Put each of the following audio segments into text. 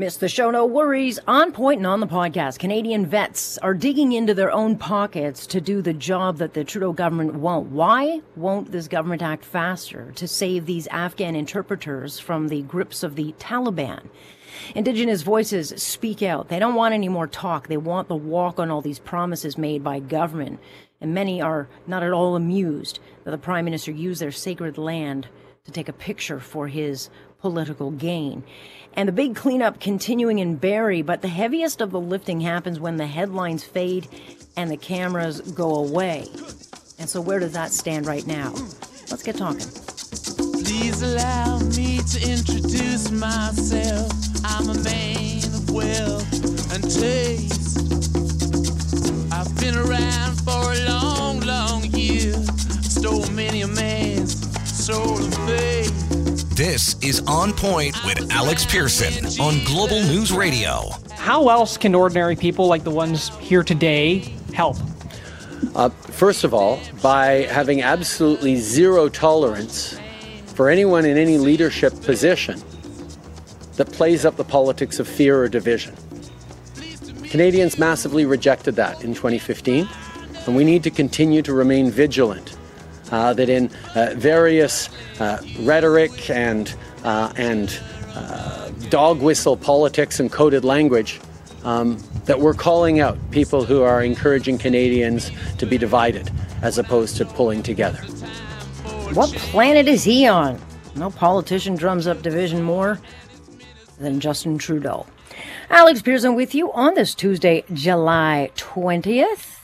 Miss the show? No worries. On point and on the podcast, Canadian vets are digging into their own pockets to do the job that the Trudeau government won't. Why won't this government act faster to save these Afghan interpreters from the grips of the Taliban? Indigenous voices speak out. They don't want any more talk. They want the walk on all these promises made by government. And many are not at all amused that the Prime Minister used their sacred land to take a picture for his political gain and the big cleanup continuing in Barrie, but the heaviest of the lifting happens when the headlines fade and the cameras go away. And so, where does that stand right now? Let's get talking. Please allow me to introduce myself. I'm a man of wealth and taste. I've been around for a long, long year. Stole many a man's soul of faith. This is On Point with Alex Pearson on Global News Radio. How else can ordinary people like the ones here today help? Uh, first of all, by having absolutely zero tolerance for anyone in any leadership position that plays up the politics of fear or division. Canadians massively rejected that in 2015, and we need to continue to remain vigilant uh, that in uh, various uh, rhetoric and, uh, and uh, dog whistle politics and coded language, um, that we're calling out people who are encouraging Canadians to be divided as opposed to pulling together. What planet is he on? No politician drums up division more than Justin Trudeau. Alex Pearson with you on this Tuesday, July 20th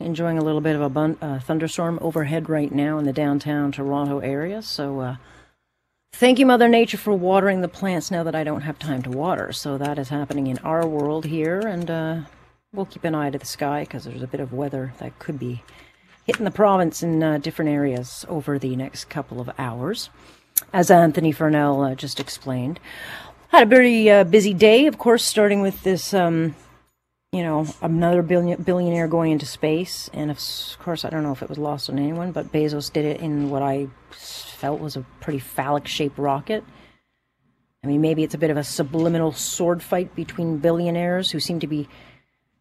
enjoying a little bit of a bun- uh, thunderstorm overhead right now in the downtown Toronto area. So, uh, thank you, Mother Nature, for watering the plants now that I don't have time to water. So, that is happening in our world here. And uh, we'll keep an eye to the sky because there's a bit of weather that could be hitting the province in uh, different areas over the next couple of hours, as Anthony Farnell uh, just explained. Had a very uh, busy day, of course, starting with this. Um, you know, another billion, billionaire going into space. And of course, I don't know if it was lost on anyone, but Bezos did it in what I felt was a pretty phallic shaped rocket. I mean, maybe it's a bit of a subliminal sword fight between billionaires who seem to be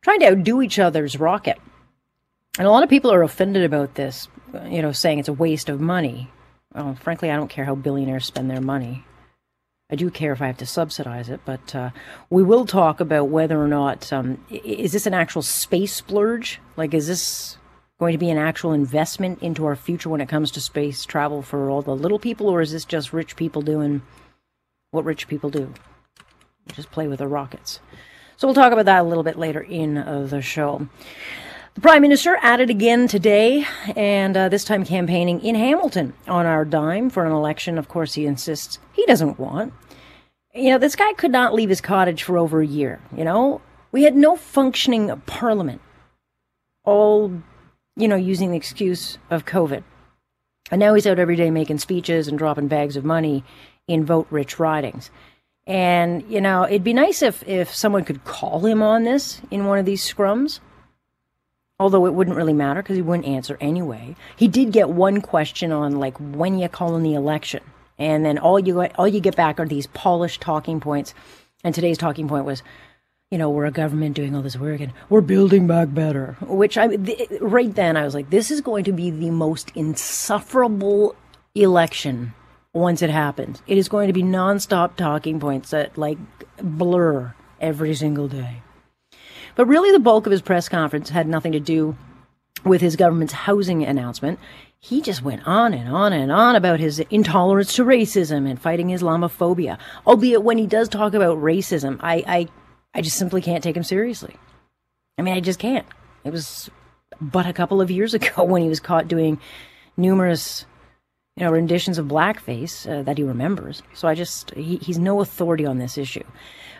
trying to outdo each other's rocket. And a lot of people are offended about this, you know, saying it's a waste of money. Well, frankly, I don't care how billionaires spend their money. I do care if I have to subsidize it, but uh, we will talk about whether or not um, is this an actual space splurge? Like, is this going to be an actual investment into our future when it comes to space travel for all the little people, or is this just rich people doing what rich people do? Just play with the rockets. So we'll talk about that a little bit later in uh, the show. The Prime Minister added again today, and uh, this time campaigning in Hamilton on our dime for an election, of course, he insists he doesn't want. You know, this guy could not leave his cottage for over a year, you know? We had no functioning parliament, all, you know, using the excuse of COVID. And now he's out every day making speeches and dropping bags of money in vote rich ridings. And, you know, it'd be nice if, if someone could call him on this in one of these scrums although it wouldn't really matter because he wouldn't answer anyway. He did get one question on like when you call in the election, and then all you all you get back are these polished talking points. And today's talking point was, you know, we're a government doing all this work and we're building back better. Which I th- right then I was like, this is going to be the most insufferable election once it happens. It is going to be nonstop talking points that like blur every single day. But really, the bulk of his press conference had nothing to do with his government's housing announcement. He just went on and on and on about his intolerance to racism and fighting Islamophobia. Albeit when he does talk about racism, I, I, I just simply can't take him seriously. I mean, I just can't. It was but a couple of years ago when he was caught doing numerous, you know, renditions of blackface uh, that he remembers. So I just, he, he's no authority on this issue.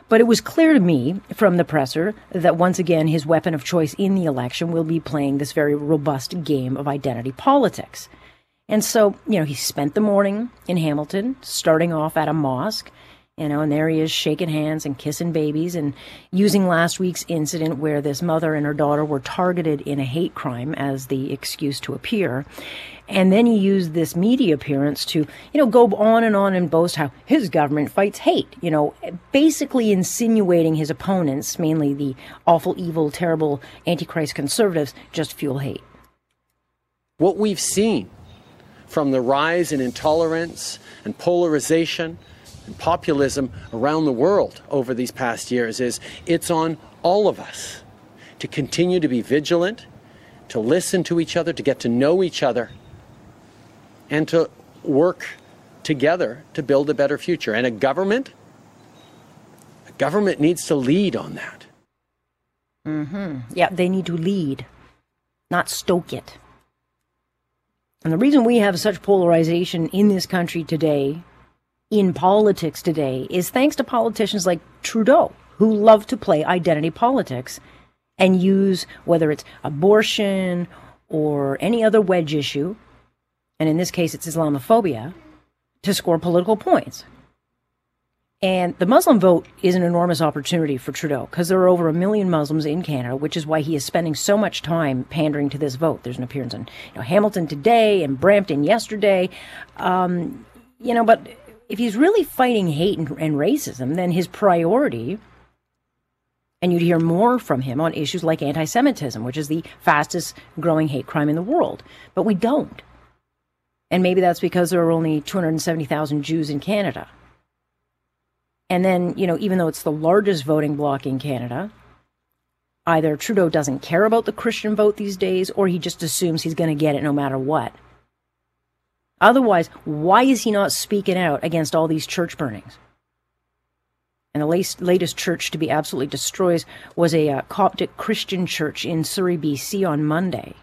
But it was clear to me from the presser that once again his weapon of choice in the election will be playing this very robust game of identity politics. And so, you know, he spent the morning in Hamilton, starting off at a mosque, You know, and there he is shaking hands and kissing babies and using last week's incident where this mother and her daughter were targeted in a hate crime as the excuse to appear. And then he used this media appearance to, you know, go on and on and boast how his government fights hate, you know, basically insinuating his opponents, mainly the awful, evil, terrible antichrist conservatives, just fuel hate. What we've seen from the rise in intolerance and polarization and populism around the world over these past years is it's on all of us to continue to be vigilant, to listen to each other, to get to know each other, and to work together to build a better future. And a government, a government needs to lead on that. Mm-hmm. Yeah, they need to lead, not stoke it. And the reason we have such polarization in this country today, in politics today, is thanks to politicians like Trudeau, who love to play identity politics and use whether it's abortion or any other wedge issue, and in this case it's Islamophobia, to score political points. And the Muslim vote is an enormous opportunity for Trudeau because there are over a million Muslims in Canada, which is why he is spending so much time pandering to this vote. There's an appearance in you know, Hamilton today and Brampton yesterday. Um, you know, but if he's really fighting hate and, and racism, then his priority, and you'd hear more from him on issues like anti Semitism, which is the fastest growing hate crime in the world. But we don't. And maybe that's because there are only 270,000 Jews in Canada. And then, you know, even though it's the largest voting bloc in Canada, either Trudeau doesn't care about the Christian vote these days or he just assumes he's going to get it no matter what. Otherwise, why is he not speaking out against all these church burnings? And the latest church to be absolutely destroyed was a uh, Coptic Christian church in Surrey, BC on Monday.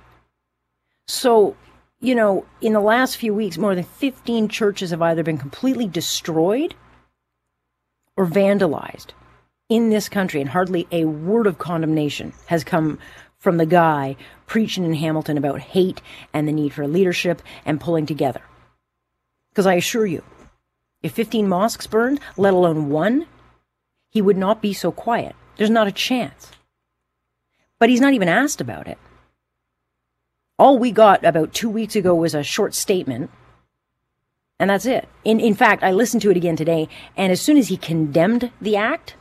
So, you know, in the last few weeks, more than 15 churches have either been completely destroyed or vandalized in this country, and hardly a word of condemnation has come from the guy preaching in Hamilton about hate and the need for leadership and pulling together. Because I assure you, if 15 mosques burned, let alone one, he would not be so quiet. There's not a chance. But he's not even asked about it. All we got about two weeks ago was a short statement and that's it. In, in fact, I listened to it again today, and as soon as he condemned the act,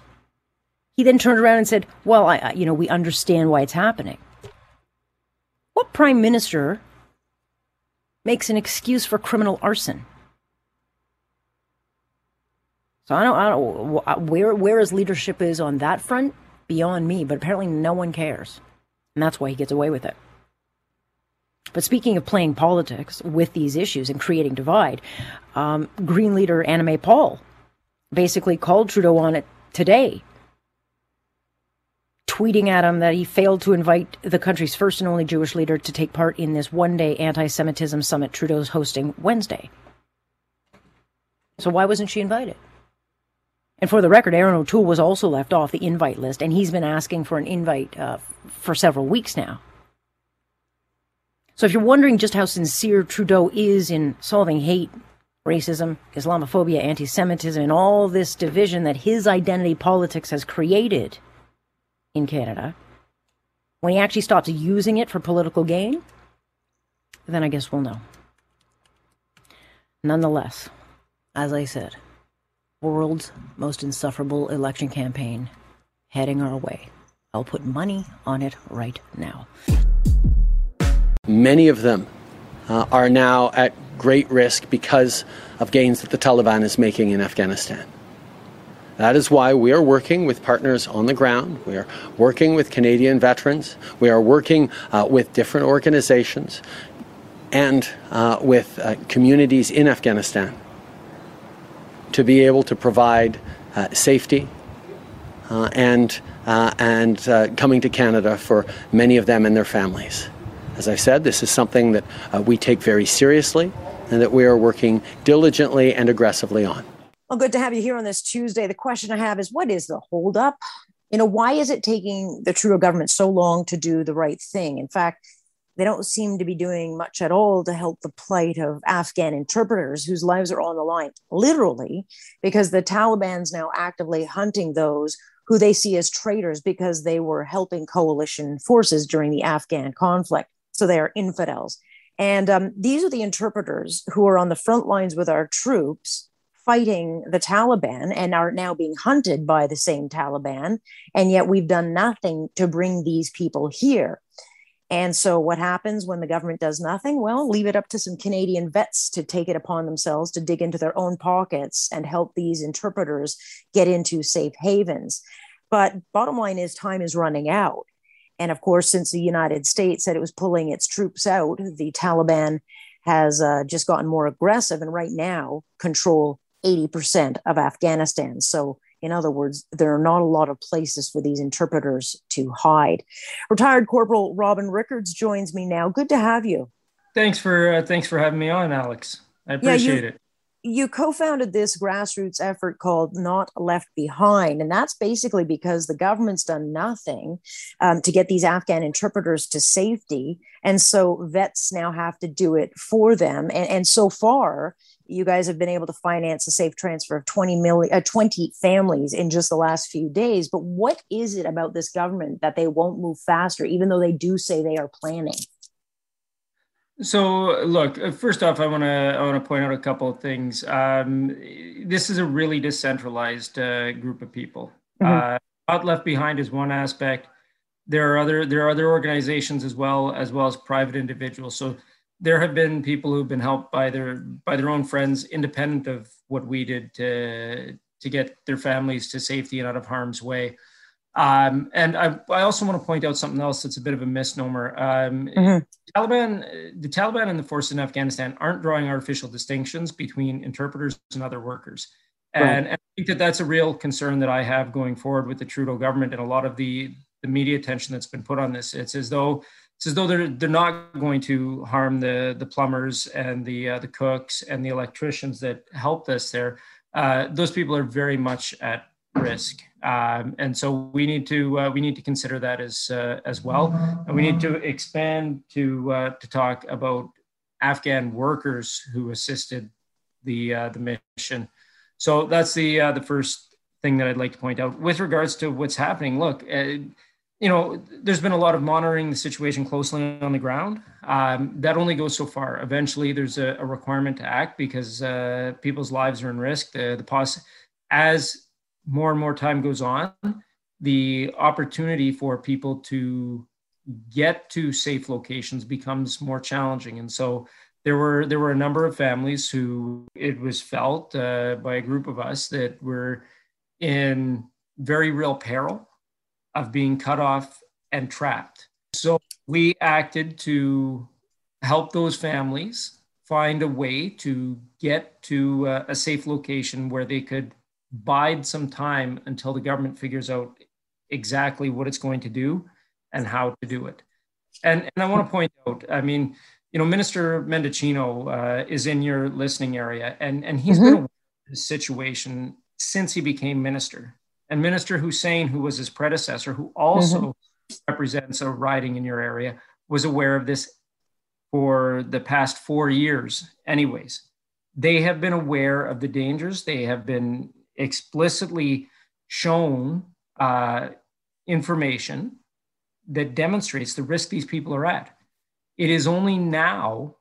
he then turned around and said, Well, I, you know, we understand why it's happening. What prime minister makes an excuse for criminal arson? So I don't, I don't where where his leadership is on that front beyond me, but apparently no one cares, and that's why he gets away with it. But speaking of playing politics with these issues and creating divide, um, Green leader Annamie Paul basically called Trudeau on it today, tweeting at him that he failed to invite the country's first and only Jewish leader to take part in this one day anti Semitism summit Trudeau's hosting Wednesday. So why wasn't she invited? And for the record, Erin O'Toole was also left off the invite list, and he's been asking for an invite uh, for several weeks now. So if you're wondering just how sincere Trudeau is in solving hate, racism, Islamophobia, anti Semitism, and all this division that his identity politics has created in Canada, when he actually stops using it for political gain, then I guess we'll know. Nonetheless, as I said, world's most insufferable election campaign heading our way. I'll put money on it right now. Many of them uh, are now at great risk because of gains that the Taliban is making in Afghanistan. That is why we are working with partners on the ground. We are working with Canadian veterans. We are working uh, with different organizations and uh, with uh, communities in Afghanistan to be able to provide uh, safety uh, and, uh, and coming to Canada for many of them and their families. As I said, this is something that we take very seriously and that we are working diligently and aggressively on. Well, good to have you here on this Tuesday. The question I have is what is the holdup? You know, why is it taking the Trudeau government so long to do the right thing? In fact, they don't seem to be doing much at all to help the plight of Afghan interpreters whose lives are on the line, literally, because the Taliban's now actively hunting those who they see as traitors because they were helping coalition forces during the Afghan conflict. So they are infidels. And um, these are the interpreters who are on the front lines with our troops fighting the Taliban and are now being hunted by the same Taliban. And yet we've done nothing to bring these people here. And so, what happens when the government does nothing? Well, leave it up to some Canadian vets to take it upon themselves to dig into their own pockets and help these interpreters get into safe havens. But bottom line is, time is running out. And of course, since the United States said it was pulling its troops out, the Taliban has uh, just gotten more aggressive and right now control 80% of Afghanistan. So in other words, there are not a lot of places for these interpreters to hide. Retired Corporal Robin Rickards joins me now. Good to have you. Thanks for uh, thanks for having me on, Alex. I appreciate yeah, you, it. You co-founded this grassroots effort called Not Left Behind, and that's basically because the government's done nothing um, to get these Afghan interpreters to safety, and so vets now have to do it for them. And, and so far, you guys have been able to finance a safe transfer of 20 million uh, 20 families in just the last few days. But what is it about this government that they won't move faster even though they do say they are planning? So look uh, first off i want to i want to point out a couple of things. Um, this is a really decentralized uh, group of people. Mm-hmm. uh, not left behind is one aspect. There are other there are other organizations as well as well as private individuals. So there have been people who've been helped by their by their own friends, independent of what we did to to get their families to safety and out of harm's way. Um, and I, I, also want to point out something else that's a bit of a misnomer. Um, mm-hmm. Taliban, the Taliban and the forces in Afghanistan aren't drawing artificial distinctions between interpreters and other workers. And, right. and, I think that that's a real concern that I have going forward with the Trudeau government and a lot of the, the media attention that's been put on this. It's as though as though they're they're not going to harm the the plumbers and the uh, the cooks and the electricians that helped us there. Uh, those people are very much at risk, um, and so we need to uh, we need to consider that as uh, as well, and we need to expand to uh, to talk about Afghan workers who assisted the uh, the mission. So that's the the first thing that I'd like to point out with regards to what's happening. Look you know, there's been a lot of monitoring the situation closely on the ground. Um, that only goes so far. Eventually, there's a, a requirement to act because uh, people's lives are in risk. The, the as more and more time goes on, the opportunity for people to get to safe locations becomes more challenging. And so there were there were a number of families who it was felt uh, by a group of us that were in very real peril of being cut off and trapped. So we acted to help those families find a way to get to a, a safe location where they could bide some time until the government figures out exactly what it's going to do and how to do it. And, and I want to point out, I mean, you know, Minister Mendicino uh, is in your listening area, and, and he's mm-hmm. been aware of the situation since he became minister and Minister Hussen, who was his predecessor, who also mm-hmm. represents a riding in your area, was aware of this for the past four years, anyways. They have been aware of the dangers. They have been explicitly shown uh, information that demonstrates the risk these people are at. It is only now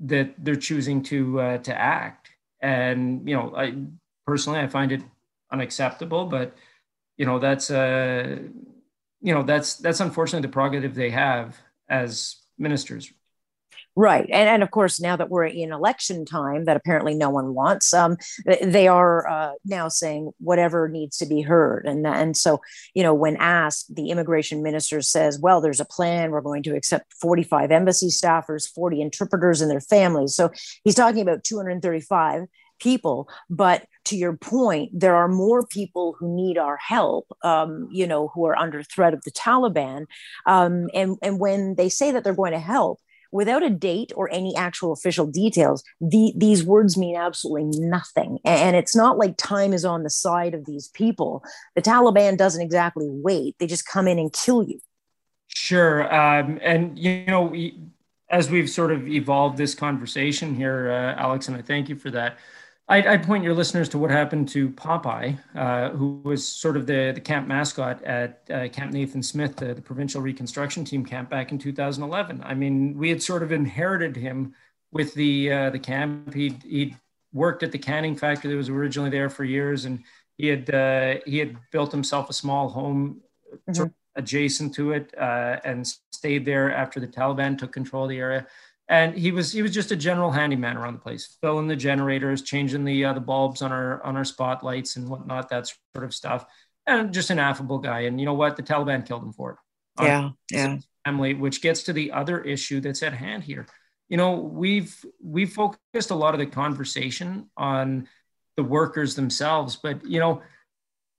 that they're choosing to uh, to act, and you know, I personally I find it unacceptable. But you know, that's uh, you know, that's that's unfortunately the prerogative they have as ministers. Right. And, and of course, now that we're in election time, that apparently no one wants, um, they are uh, now saying whatever needs to be heard. And, and so, you know, when asked, the immigration minister says, well, there's a plan. We're going to accept 45 embassy staffers, 40 interpreters and their families. So he's talking about 235 people but to your point there are more people who need our help um, you know who are under threat of the taliban um, and and when they say that they're going to help without a date or any actual official details the, these words mean absolutely nothing and it's not like time is on the side of these people the taliban doesn't exactly wait they just come in and kill you Sure. Um, and, you know, as we've sort of evolved this conversation here, uh, Alex, and I thank you for that. I'd, I'd, point your listeners to what happened to Popeye, uh, who was sort of the, the camp mascot at uh, Camp Nathan Smith, the, the, provincial reconstruction team camp back in 2011. I mean, we had sort of inherited him with the uh, the camp. He'd, he'd worked at the canning factory that was originally there for years, and he had uh, he had built himself a small home mm-hmm. sort of adjacent to it, uh, and stayed there after the Taliban took control of the area and he was he was just a general handyman around the place, filling the generators, changing the uh, the bulbs on our on our spotlights and whatnot, that sort of stuff, and just an affable guy. And you know what? The Taliban killed him for it. Yeah, yeah. Family, which gets to the other issue that's at hand here. You know, we've we've focused a lot of the conversation on the workers themselves, but you know,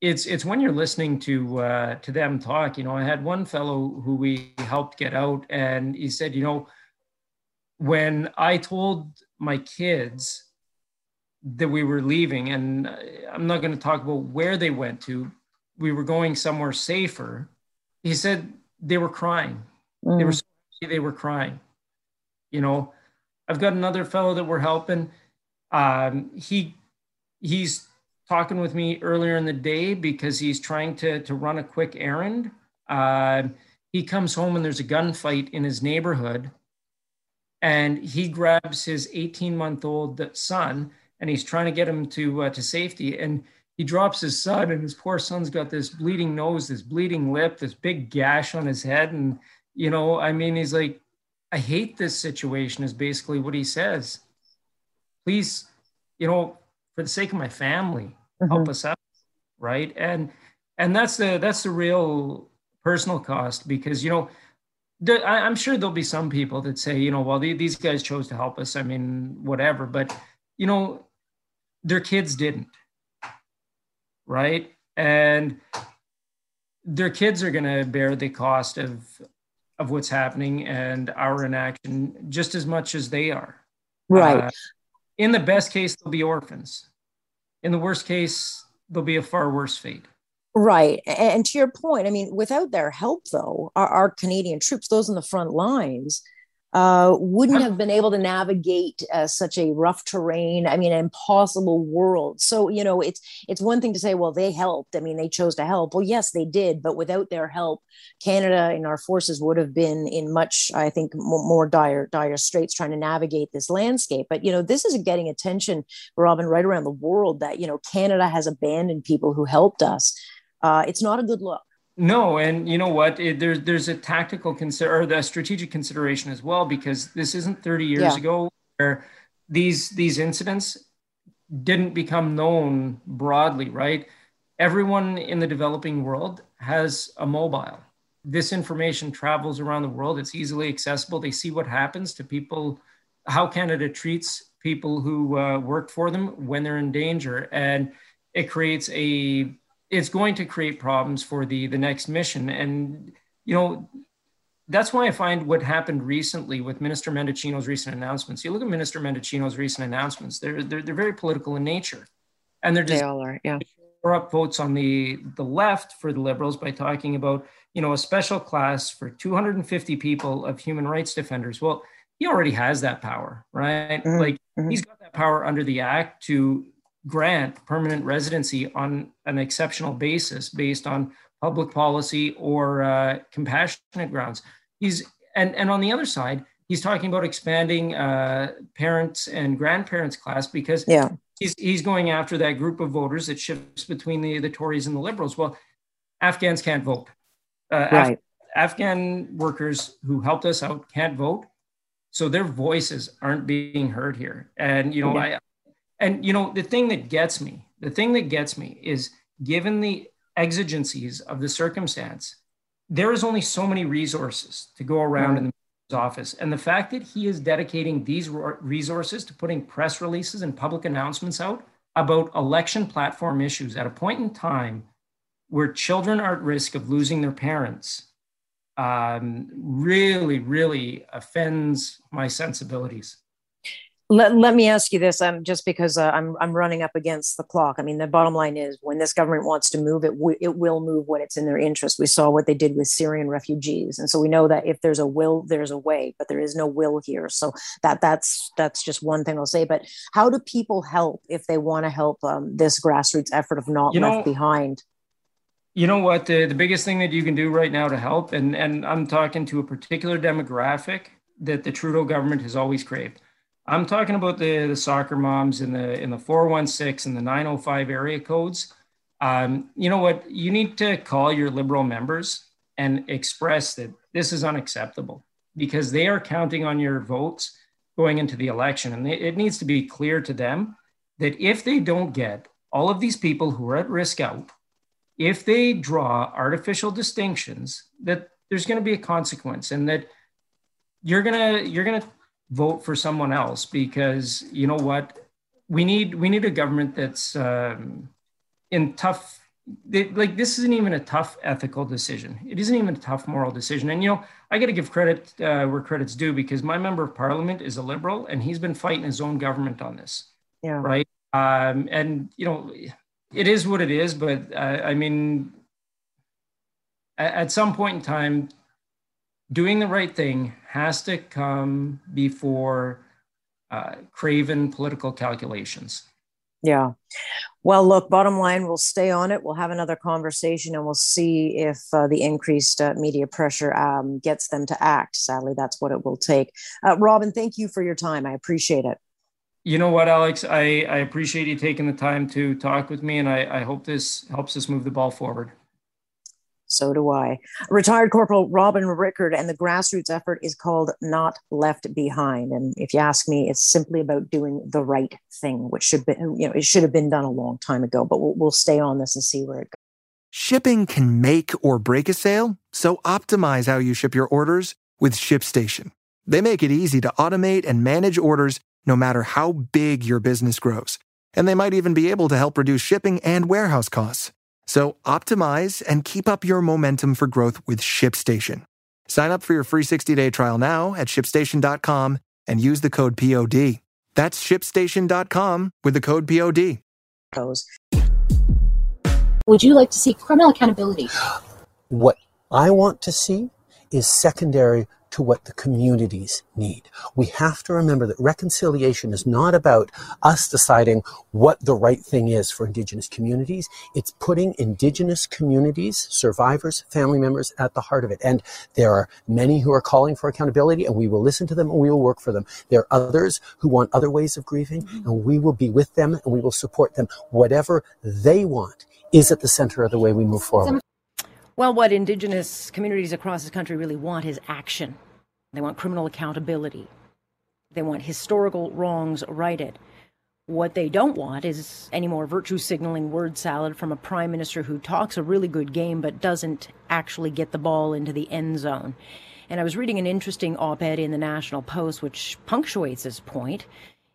it's it's when you're listening to uh, to them talk. You know, I had one fellow who we helped get out, and he said, you know when I told my kids that we were leaving, and I'm not going to talk about where they went to, we were going somewhere safer. He said they were crying. Mm. They were so they were crying. You know, I've got another fellow that we're helping. Um, he he's talking with me earlier in the day because he's trying to to run a quick errand. Uh, he comes home and there's a gunfight in his neighborhood and he grabs his 18 month old son and he's trying to get him to uh, to safety and he drops his son and his poor son's got this bleeding nose this bleeding lip this big gash on his head and you know i mean he's like i hate this situation is basically what he says please you know for the sake of my family mm-hmm. help us out right and and that's the that's the real personal cost because you know I'm sure there'll be some people that say, you know, well, these guys chose to help us. I mean, whatever. But, you know, their kids didn't. Right. And their kids are going to bear the cost of of what's happening and our inaction just as much as they are. Right. Uh, in the best case, they'll be orphans. In the worst case, they'll be a far worse fate. Right. And to your point, I mean, without their help, though, our, our Canadian troops, those in the front lines, uh, wouldn't have been able to navigate uh, such a rough terrain. I mean, an impossible world. So you know, it's it's one thing to say, well, they helped. I mean, they chose to help. Well, yes, they did, but without their help, Canada and our forces would have been in much, I think, more dire dire straits trying to navigate this landscape. But you know, this is getting attention, Robin, right around the world. That you know, Canada has abandoned people who helped us uh, it's not a good look. No, and you know what? It, there's there's a tactical consider or the strategic consideration as well because this isn't 30 years yeah. ago where these these incidents didn't become known broadly, right? Everyone in the developing world has a mobile. This information travels around the world. It's easily accessible. They see what happens to people, how Canada treats people who uh, work for them when they're in danger, and it creates a it's going to create problems for the the next mission and you know that's why I find what happened recently with Minister Mendicino's recent announcements. You look at Minister Mendicino's recent announcements; they're they're, they're very political in nature, and they're just they all are, yeah. up votes on the the left for the Liberals by talking about you know a special class for 250 people of human rights defenders. Well, he already has that power, right? Mm-hmm. Like mm-hmm. he's got that power under the act to grant permanent residency on an exceptional basis based on public policy or uh, compassionate grounds. He's and and on the other side, he's talking about expanding uh, parents and grandparents class because yeah. he's he's going after that group of voters that shifts between the the Tories and the Liberals. Well, Afghans can't vote. Uh, right. Af- Afghan workers who helped us out can't vote, so their voices aren't being heard here. And you know, yeah. I and you know the thing that gets me the thing that gets me is given the exigencies of the circumstance there is only so many resources to go around in the office. And the fact that he is dedicating these resources to putting press releases and public announcements out about election platform issues at a point in time where children are at risk of losing their parents um, really really offends my sensibilities Let, let me ask you this, um, just because uh, I'm I'm running up against the clock. I mean, the bottom line is when this government wants to move, it w- it will move when it's in their interest. We saw what they did with Syrian refugees, and so we know that if there's a will, there's a way. But there is no will here, so that that's that's just one thing I'll say. But how do people help if they want to help um, this grassroots effort of not You left know- behind? You know what? The, the biggest thing that you can do right now to help, and, and I'm talking to a particular demographic that the Trudeau government has always craved. I'm talking about the, the soccer moms in the in the 416 and the 905 area codes. Um, you know what? You need to call your liberal members and express that this is unacceptable because they are counting on your votes going into the election. And it needs to be clear to them that if they don't get all of these people who are at risk out, if they draw artificial distinctions that there's going to be a consequence and that you're going to you're going to vote for someone else because you know what? We need we need a government that's um, in tough they, like this isn't even a tough ethical decision. It isn't even a tough moral decision. And you know i got to give credit uh, where credit's due because my member of parliament is a liberal and he's been fighting his own government on this Yeah. right? Um, and you know it is what it is but uh, i mean at, at some point in time doing the right thing has to come before uh, craven political calculations Yeah. Well, look, bottom line, we'll stay on it. We'll have another conversation and we'll see if uh, the increased uh, media pressure um, gets them to act. Sadly, that's what it will take. Uh, Robin, thank you for your time. I appreciate it. you know what alex I, I appreciate you taking the time to talk with me and I, I hope this helps us move the ball forward So do I. Retired Corporal Robin Rickard and the grassroots effort is called Not Left Behind. And if you ask me, it's simply about doing the right thing, which should be, you know, it should have been done a long time ago, but we'll, we'll stay on this and see where it goes. Shipping can make or break a sale, so optimize how you ship your orders with ShipStation. They make it easy to automate and manage orders no matter how big your business grows. And they might even be able to help reduce shipping and warehouse costs. So optimize and keep up your momentum for growth with ShipStation. Sign up for your free 60-day trial now at shipstation.com and use the code POD. That's shipstation.com with the code POD. goes. Would you like to see criminal accountability? What I want to see is secondary to what the communities need. We have to remember that reconciliation is not about us deciding what the right thing is for Indigenous communities. It's putting Indigenous communities, survivors, family members at the heart of it. And there are many who are calling for accountability and we will listen to them and we will work for them. There are others who want other ways of grieving mm-hmm. and we will be with them and we will support them. Whatever they want is at the center of the way we move forward. Well, what Indigenous communities across this country really want is action. They want criminal accountability. They want historical wrongs righted. What they don't want is any more virtue signaling word salad from a prime minister who talks a really good game but doesn't actually get the ball into the end zone. And I was reading an interesting op ed in the National Post which punctuates this point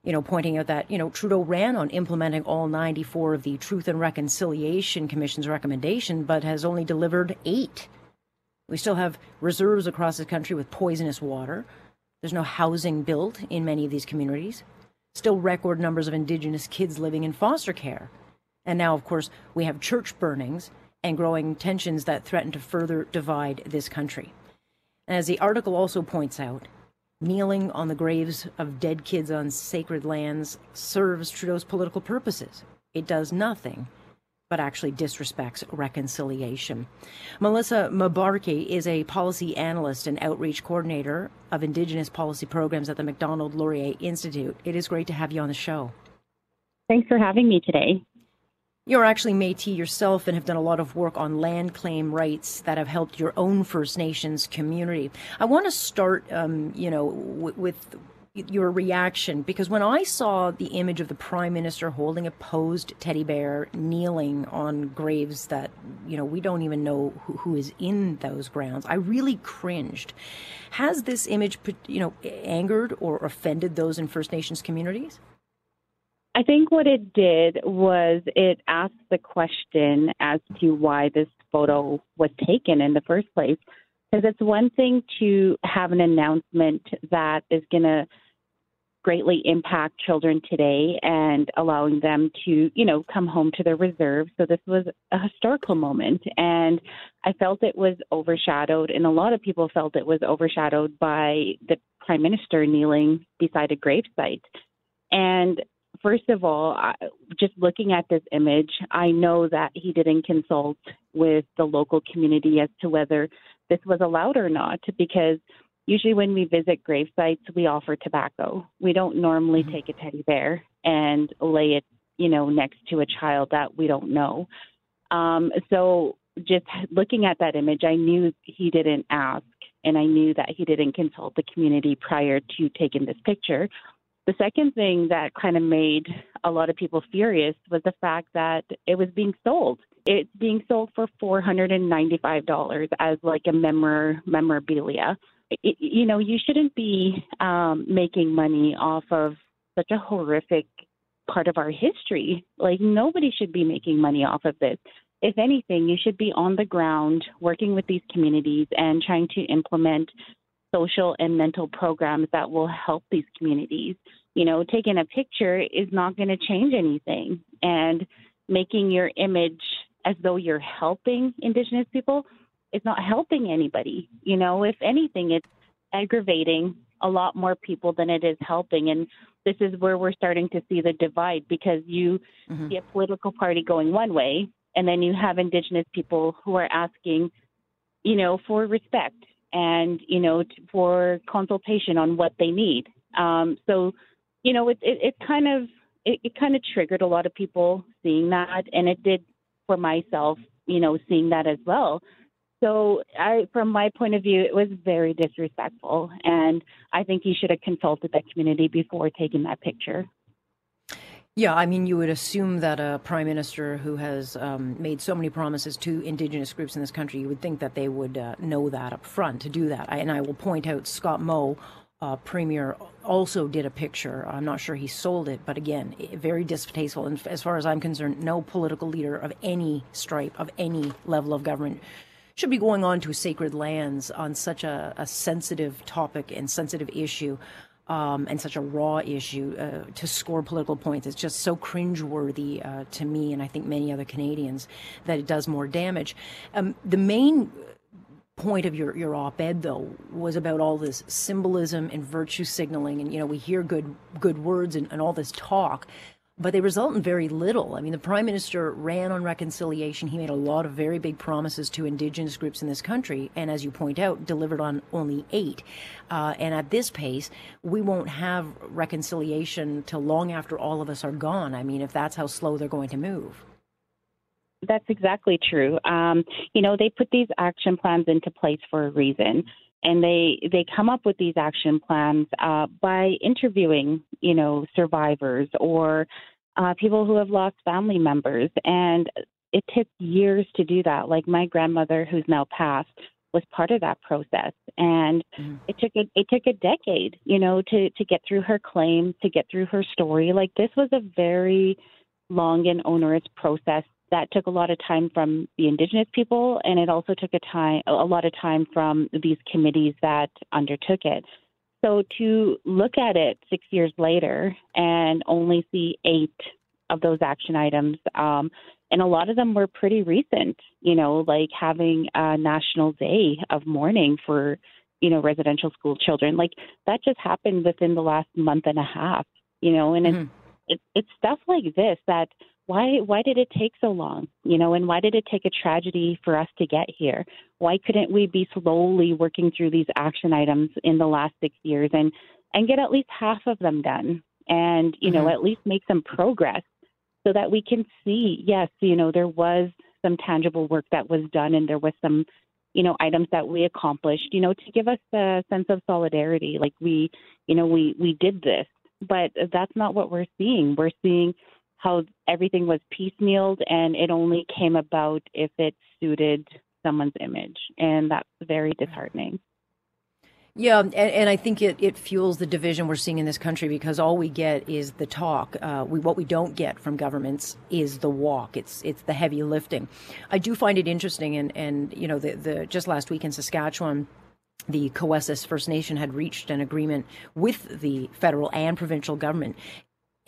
you know, pointing out that, you know, Trudeau ran on implementing all 94 of the Truth and Reconciliation Commission's recommendation, but has only delivered eight. We still have reserves across the country with poisonous water. There's no housing built in many of these communities. Still record numbers of Indigenous kids living in foster care. And now, of course, we have church burnings and growing tensions that threaten to further divide this country. And as the article also points out, kneeling on the graves of dead kids on sacred lands serves Trudeau's political purposes. It does nothing but actually disrespects reconciliation. Melissa Mbarki is a policy analyst and outreach coordinator of Indigenous policy programs at the Macdonald Laurier Institute. It is great to have you on the show. Thanks for having me today. You're actually Métis yourself and have done a lot of work on land claim rights that have helped your own First Nations community. I want to start, um, you know, w- with your reaction because when I saw the image of the Prime Minister holding a posed teddy bear kneeling on graves that, you know, we don't even know who, who is in those grounds, I really cringed. Has this image, you know, angered or offended those in First Nations communities? I think what it did was it asked the question as to why this photo was taken in the first place. Because it's one thing to have an announcement that is going to greatly impact children today and allowing them to, you know, come home to their reserve. So this was a historical moment. And I felt it was overshadowed, and a lot of people felt it was overshadowed by the prime minister kneeling beside a gravesite. And first of all, I, just looking at this image, I know that he didn't consult with the local community as to whether this was allowed or not, because usually when we visit grave sites, we offer tobacco. We don't normally mm-hmm. take a teddy bear and lay it, you know, next to a child that we don't know. Um, so just looking at that image, I knew he didn't ask, and I knew that he didn't consult the community prior to taking this picture. The second thing that kind of made a lot of people furious was the fact that it was being sold. It's being sold for $495 as like a memor- memorabilia. It, you know, you shouldn't be um, making money off of such a horrific part of our history. Like, nobody should be making money off of this. If anything, you should be on the ground working with these communities and trying to implement social and mental programs that will help these communities. You know, taking a picture is not going to change anything. And making your image as though you're helping Indigenous people is not helping anybody. You know, if anything, it's aggravating a lot more people than it is helping. And this is where we're starting to see the divide because you mm-hmm. see a political party going one way, and then you have Indigenous people who are asking, you know, for respect and you know for consultation on what they need. Um, so, you know, it it, it kind of it, it kind of triggered a lot of people seeing that, and it did for myself, you know, seeing that as well. So, I, from my point of view, it was very disrespectful, and I think you should have consulted that community before taking that picture. Yeah, I mean, you would assume that a prime minister who has um, made so many promises to indigenous groups in this country, you would think that they would uh, know that up front to do that. I, and I will point out Scott Moe, uh, premier, also did a picture. I'm not sure he sold it, but again, very distasteful. And as far as I'm concerned, no political leader of any stripe, of any level of government, should be going on to sacred lands on such a, a sensitive topic and sensitive issue um, and such a raw issue uh, to score political points. It's just so cringeworthy uh, to me, and I think many other Canadians, that it does more damage. Um, the main point of your, your op-ed though was about all this symbolism and virtue signaling and you know we hear good good words and, and all this talk but they result in very little. I mean, the prime minister ran on reconciliation. He made a lot of very big promises to indigenous groups in this country, and as you point out, delivered on only eight. Uh, and at this pace, we won't have reconciliation till long after all of us are gone. I mean, if that's how slow they're going to move. That's exactly true. Um, you know, they put these action plans into place for a reason and they they come up with these action plans uh, by interviewing you know survivors or uh, people who have lost family members. And it took years to do that. Like my grandmother who's now passed was part of that process. And mm-hmm. it took a, it took a decade you know to to get through her claim to get through her story. Like this was a very long and onerous process that took a lot of time from the indigenous people and it also took a time a lot of time from these committees that undertook it so to look at it six years later and only see eight of those action items um, and a lot of them were pretty recent you know like having a national day of mourning for you know residential school children like that just happened within the last month and a half you know and mm-hmm. it's it, it's stuff like this that why why did it take so long you know and why did it take a tragedy for us to get here? Why couldn't we be slowly working through these action items in the last 6 years and and get at least half of them done and you know mm-hmm. at least make some progress so that we can see yes you know there was some tangible work that was done and there was some you know items that we accomplished you know to give us a sense of solidarity like we you know we we did this. But that's not what we're seeing. We're seeing how everything was piecemealed and it only came about if it suited someone's image. And that's very disheartening. Yeah, and, and, I think it, it fuels the division we're seeing in this country because all we get is the talk. Uh, we, what we don't get from governments is the walk. It's it's the heavy lifting. I do find it interesting, and and you know the the just last week in Saskatchewan, the Cowessess First Nation had reached an agreement with the federal and provincial government.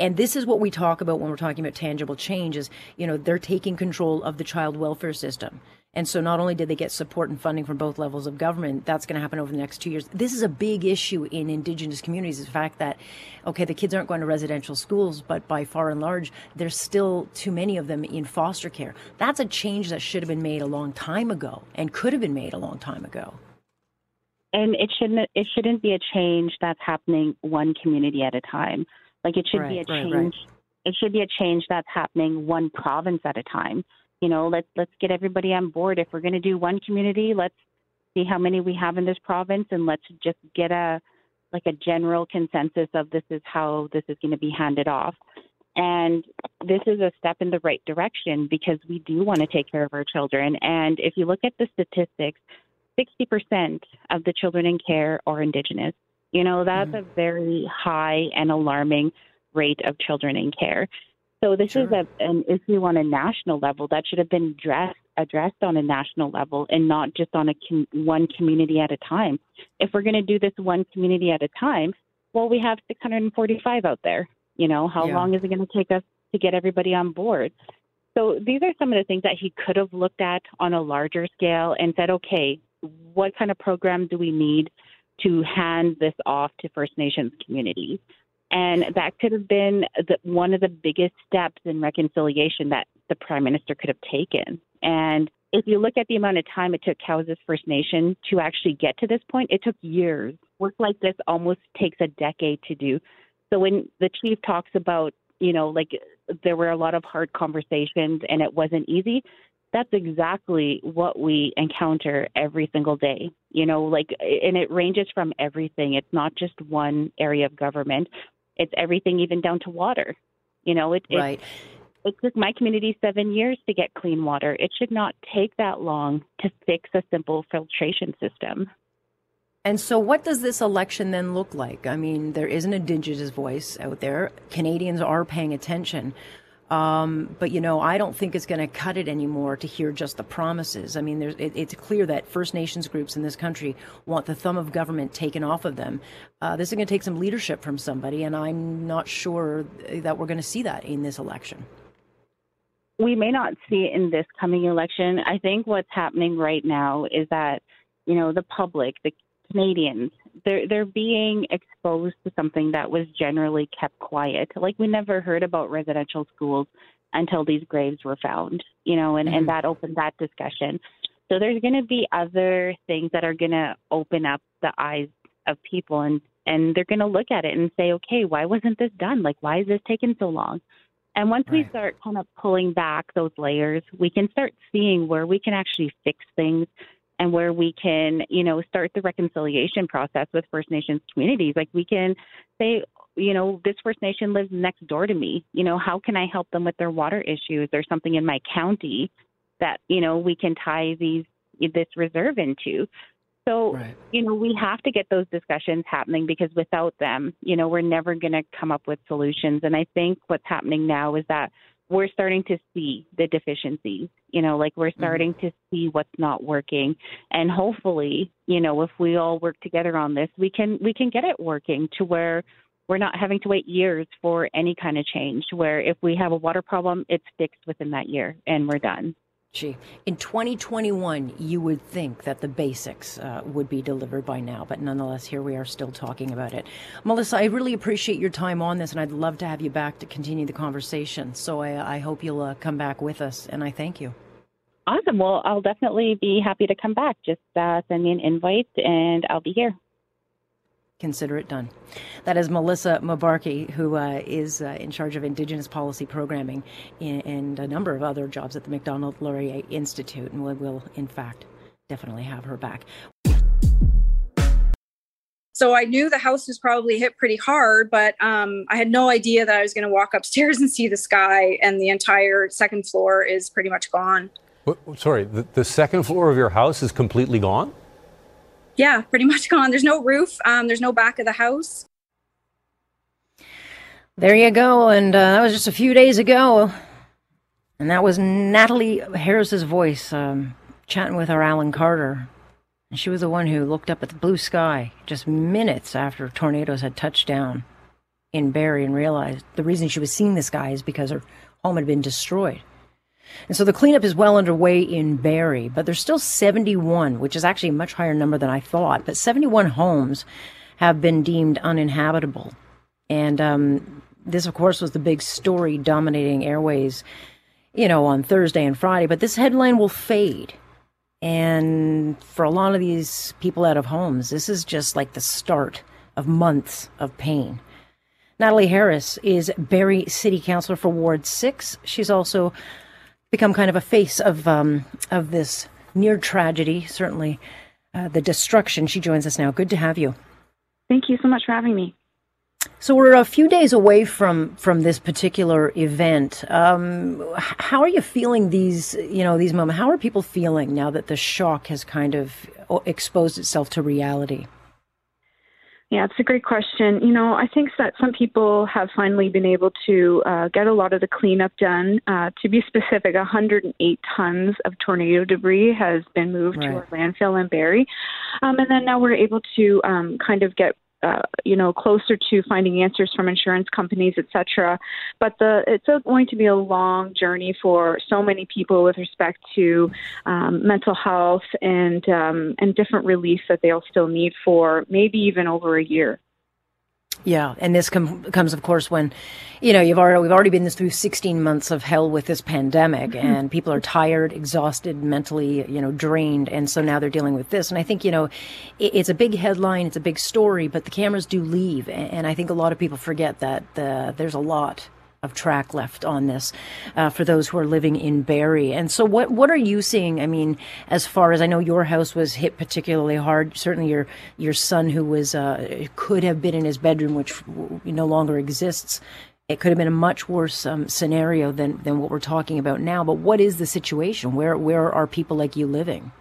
And this is what we talk about when we're talking about tangible change is, you know, they're taking control of the child welfare system. And so not only did they get support and funding from both levels of government, that's going to happen over the next two years. This is a big issue in Indigenous communities, the fact that, okay, the kids aren't going to residential schools, but by far and large, there's still too many of them in foster care. That's a change that should have been made a long time ago and could have been made a long time ago and it shouldn't it shouldn't be a change that's happening one community at a time. Like it should right, be a right, change. Right. It should be a change that's happening one province at a time. You know, let's let's get everybody on board. If we're going to do one community, let's see how many we have in this province, and let's just get a like a general consensus of this is how this is going to be handed off. And this is a step in the right direction because we do want to take care of our children. And if you look at the statistics, 60% of the children in care are Indigenous. You know, that's mm-hmm. a very high and alarming rate of children in care. So this sure. is a, an issue on a national level that should have been addressed addressed on a national level and not just on a com- one community at a time. If we're going to do this one community at a time, well, we have 645 out there. You know, how yeah. long is it going to take us to get everybody on board? So these are some of the things that he could have looked at on a larger scale and said, okay, what kind of program do we need to hand this off to First Nations communities? And that could have been the, one of the biggest steps in reconciliation that the Prime Minister could have taken. And if you look at the amount of time it took Cowessess First Nation to actually get to this point, it took years. Work like this almost takes a decade to do. So when the chief talks about, you know, like there were a lot of hard conversations and it wasn't easy, that's exactly what we encounter every single day. You know, like, and it ranges from everything. It's not just one area of government, it's everything, even down to water. You know, it, right. it, it took my community seven years to get clean water. It should not take that long to fix a simple filtration system. And so, what does this election then look like? I mean, there is an Indigenous voice out there. Canadians are paying attention. Um, but you know, I don't think it's going to cut it anymore to hear just the promises. I mean, it, it's clear that First Nations groups in this country want the thumb of government taken off of them. Uh, this is going to take some leadership from somebody, and I'm not sure that we're going to see that in this election. We may not see it in this coming election. I think what's happening right now is that you know the public, the Canadians, they're they're being exposed to something that was generally kept quiet. Like we never heard about residential schools until these graves were found, you know, and, mm-hmm. and that opened that discussion. So there's going to be other things that are going to open up the eyes of people and and they're going to look at it and say, okay, why wasn't this done? Like, why is this taking so long? And once right. we start kind of pulling back those layers, we can start seeing where we can actually fix things and where we can, you know, start the reconciliation process with First Nations communities. Like we can say, you know, this First Nation lives next door to me. You know, how can I help them with their water issues? or something in my county that, you know, we can tie these this reserve into. So, right. you know, we have to get those discussions happening because without them, you know, we're never going to come up with solutions. And I think what's happening now is that we're starting to see the deficiencies you know like we're mm-hmm. starting mm-hmm. to see what's not working and hopefully you know if we all work together on this we can we can get it working to where we're not having to wait years for any kind of change where if we have a water problem it's fixed within that year and we're done Gee, in 2021, you would think that the basics uh, would be delivered by now, but nonetheless, here we are still talking about it. Melissa, I really appreciate your time on this, and I'd love to have you back to continue the conversation. So I, I hope you'll uh, come back with us, and I thank you. Awesome. Well, I'll definitely be happy to come back. Just uh, send me an invite, and I'll be here consider it done. That is Melissa Mbarki, who uh, is uh, in charge of Indigenous policy programming in, and a number of other jobs at the Macdonald-Laurier Institute, and we will, in fact, definitely have her back. So I knew the house was probably hit pretty hard, but um, I had no idea that I was going to walk upstairs and see the sky, and the entire second floor is pretty much gone. Sorry, the, the second floor of your house is completely gone? Yeah, pretty much gone. There's no roof. Um, there's no back of the house. There you go. And uh, that was just a few days ago. And that was Natalie Harris's voice um, chatting with our Alan Carter. And she was the one who looked up at the blue sky just minutes after tornadoes had touched down in Barrie and realized the reason she was seeing the sky is because her home had been destroyed. And so the cleanup is well underway in Barrie, but there's still 71, which is actually a much higher number than I thought. But 71 homes have been deemed uninhabitable. And um, this, of course, was the big story dominating airways, you know, on Thursday and Friday. But this headline will fade. And for a lot of these people out of homes, this is just like the start of months of pain. Natalie Harris is Barrie City Councilor for Ward 6. She's also become kind of a face of, um, of this near tragedy, certainly uh, the destruction. She joins us now. Good to have you. Thank you so much for having me. So we're a few days away from from this particular event. Um, how are you feeling these you know these moments? How are people feeling now that the shock has kind of exposed itself to reality? Yeah, it's a great question. You know, I think that some people have finally been able to uh, get a lot of the cleanup done. Uh, to be specific, 108 tons of tornado debris has been moved right. to our landfill in Barrie. Um, and then now we're able to um, kind of get uh, you know, closer to finding answers from insurance companies, etc. But the it's going to be a long journey for so many people with respect to um, mental health and um, and different relief that they'll still need for maybe even over a year. Yeah, and this com- comes, of course, when you know you've already we've already been through 16 months of hell with this pandemic, mm-hmm. and people are tired, exhausted, mentally, you know, drained, and so now they're dealing with this. And I think you know, it, it's a big headline, it's a big story, but the cameras do leave, and, and I think a lot of people forget that the, there's a lot of track left on this uh, for those who are living in Barrie. And so, what what are you seeing? I mean, as far as I know, your house was hit particularly hard. Certainly, your your son, who was uh, could have been in his bedroom, which no longer exists. It could have been a much worse um, scenario than than what we're talking about now. But what is the situation? Where where are people like you living?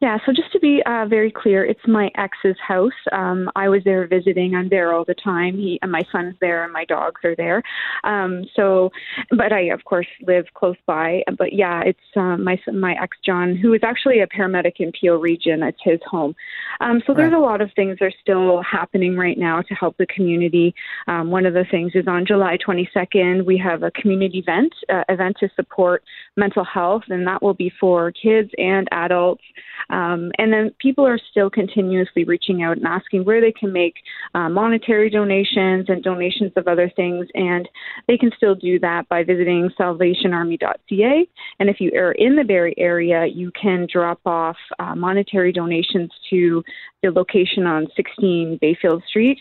Yeah, so just to be uh, very clear, it's my ex's house. Um, I was there visiting. I'm there all the time. He and my son's there, and my dogs are there. Um, so, but I of course live close by. But yeah, it's uh, my my ex John, who is actually a paramedic in Peel Region. It's his home. Um, so there's right. a lot of things that are still happening right now to help the community. Um, one of the things is on July 22nd we have a community event uh, event to support mental health, and that will be for kids and adults. Um, and then people are still continuously reaching out and asking where they can make uh, monetary donations and donations of other things. And they can still do that by visiting salvationarmy.ca. And if you are in the Barrie area, you can drop off uh, monetary donations to the location on 16 Bayfield Street.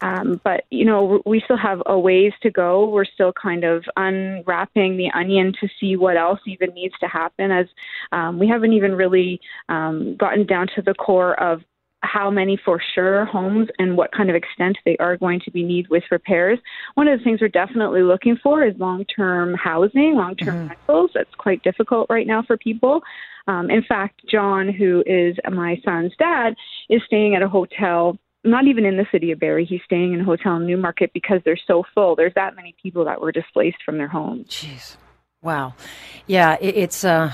Um, but, you know, we still have a ways to go. We're still kind of unwrapping the onion to see what else even needs to happen, as um, we haven't even really um, gotten down to the core of how many for sure homes and what kind of extent they are going to be need with repairs. One of the things we're definitely looking for is long-term housing, long-term mm-hmm. rentals. That's quite difficult right now for people. Um, in fact, John, who is my son's dad, is staying at a hotel. Not even in the city of Barrie. He's staying in a hotel in Newmarket because they're so full. There's that many people that were displaced from their homes. Jeez. Wow, yeah, it, it's uh,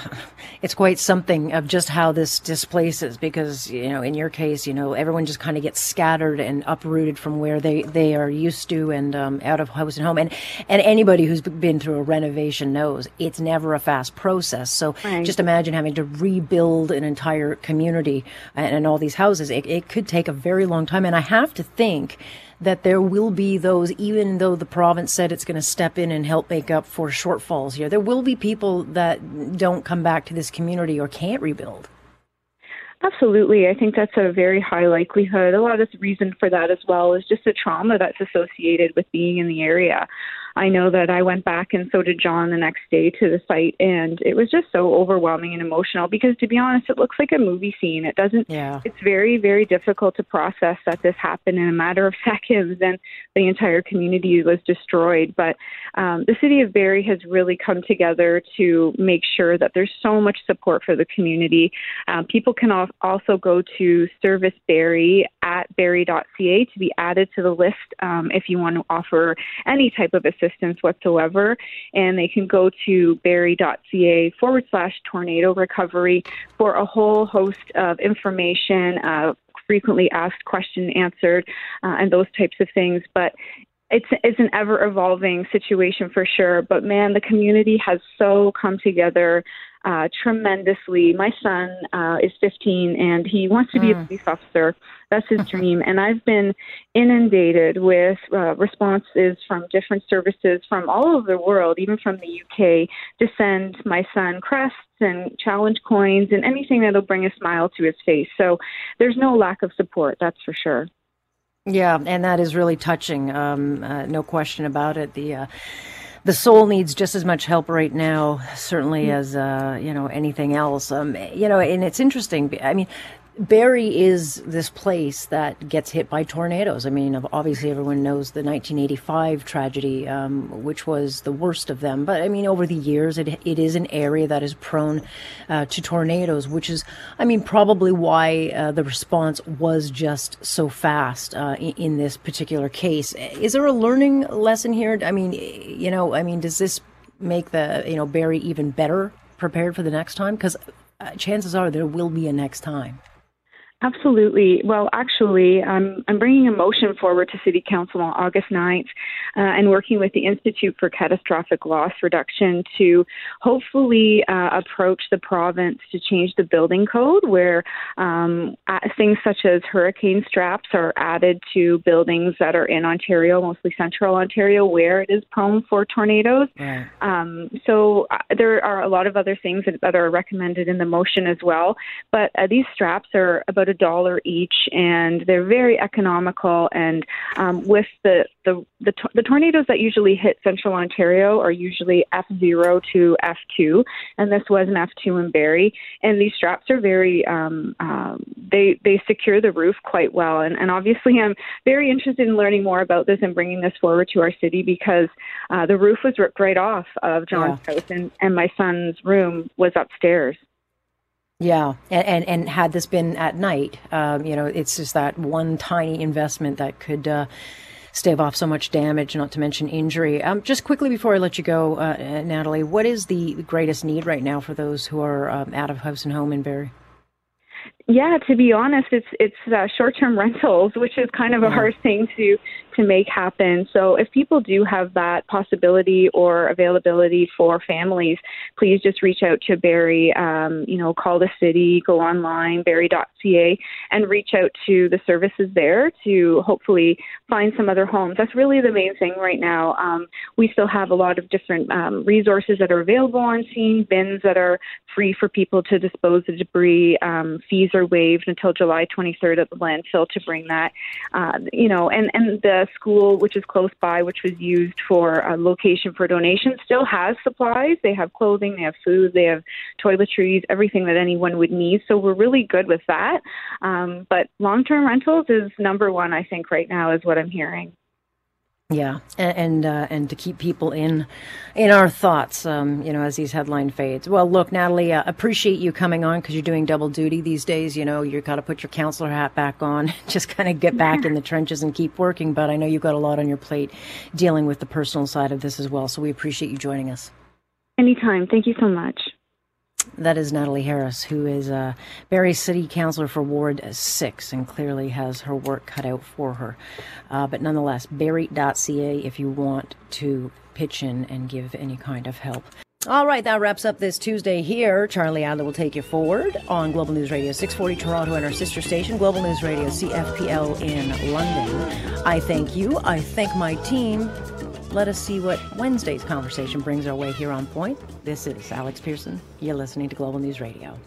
it's quite something of just how this displaces because you know in your case you know everyone just kind of gets scattered and uprooted from where they, they are used to and um, out of house and home and and anybody who's been through a renovation knows it's never a fast process. So right. just imagine having to rebuild an entire community and, and all these houses. It, it could take a very long time, and I have to think that there will be those, even though the province said it's going to step in and help make up for shortfalls here, there will be people that don't come back to this community or can't rebuild. Absolutely. I think that's a very high likelihood. A lot of the reason for that as well is just the trauma that's associated with being in the area. I know that I went back and so did John the next day to the site and it was just so overwhelming and emotional because to be honest it looks like a movie scene. It doesn't yeah. it's very very difficult to process that this happened in a matter of seconds and the entire community was destroyed. But um, the city of Barrie has really come together to make sure that there's so much support for the community. Um, people can also go to Service Barrie at barrie.ca to be added to the list um, if you want to offer any type of assistance assistance whatsoever. And they can go to barrie.ca forward slash tornado recovery for a whole host of information, uh, frequently asked question answered, uh, and those types of things. But it's it's an ever evolving situation for sure. But man, the community has so come together uh, tremendously. My son uh, is 15 and he wants to be mm. a police officer. That's his dream. And I've been inundated with uh, responses from different services from all over the world, even from the UK, to send my son crests and challenge coins and anything that'll bring a smile to his face. So there's no lack of support, that's for sure. Yeah, and that is really touching. Um, uh, no question about it. The uh, the soul needs just as much help right now, certainly mm. as uh, you know anything else. Um, you know, and it's interesting. I mean, Barrie is this place that gets hit by tornadoes. I mean, obviously everyone knows the 1985 tragedy, um, which was the worst of them. But I mean, over the years, it it is an area that is prone uh, to tornadoes, which is, I mean, probably why uh, the response was just so fast uh, in, in this particular case. Is there a learning lesson here? I mean, you know, I mean, does this make the you know Barrie even better prepared for the next time? Because uh, chances are there will be a next time. Absolutely. Well, actually, I'm, I'm bringing a motion forward to City Council on August 9th uh, and working with the Institute for Catastrophic Loss Reduction to hopefully uh, approach the province to change the building code where um, things such as hurricane straps are added to buildings that are in Ontario, mostly central Ontario, where it is prone for tornadoes. Right. Um, so uh, there are a lot of other things that, that, are recommended in the motion as well. But uh, these straps are about about a dollar each, and they're very economical. And um, with the the the, to- the tornadoes that usually hit Central Ontario are usually F zero to F two, and this was an F two in Barrie. And these straps are very um, um, they they secure the roof quite well. And, and obviously, I'm very interested in learning more about this and bringing this forward to our city because uh, the roof was ripped right off of John's yeah. house, and and my son's room was upstairs. Yeah, and, and, and had this been at night, um, you know, it's just that one tiny investment that could uh, stave off so much damage, not to mention injury. Um, just quickly before I let you go, uh, Natalie, what is the greatest need right now for those who are um, out of house and home in Barrie? Yeah, to be honest, it's it's uh, short-term rentals, which is kind of a hard thing to to make happen. So if people do have that possibility or availability for families, please just reach out to Barrie. Um, you know, call the city, go online, Barrie.ca, and reach out to the services there to hopefully find some other homes. That's really the main thing right now. Um, we still have a lot of different um, resources that are available on scene, bins that are free for people to dispose of debris. Um, fees are waived until July 23rd at the landfill to bring that. Uh, you know, and and the school, which is close by, which was used for a location for donations, still has supplies. They have clothing, they have food, they have toiletries, everything that anyone would need. So we're really good with that. Um, but long-term rentals is number one, I think, right now, is what I'm hearing. Yeah, and and, uh, and, to keep people in in our thoughts, um, you know, as these headline fades. Well, look, Natalie, uh, appreciate you coming on because you're doing double duty these days. You know, you got to put your counselor hat back on, just kind of get back in the trenches and keep working. But I know you've got a lot on your plate dealing with the personal side of this as well. So we appreciate you joining us. Anytime. Thank you so much. That is Natalie Harris, who is a Barrie City Councillor for Ward 6 and clearly has her work cut out for her. Uh, but nonetheless, barrie.ca if you want to pitch in and give any kind of help. All right, that wraps up this Tuesday here. Charlie Adler will take you forward on Global News Radio 640 Toronto and our sister station, Global News Radio CFPL in London. I thank you. I thank my team. Let us see what Wednesday's conversation brings our way here on Point. This is Alex Pearson. You're listening to Global News Radio.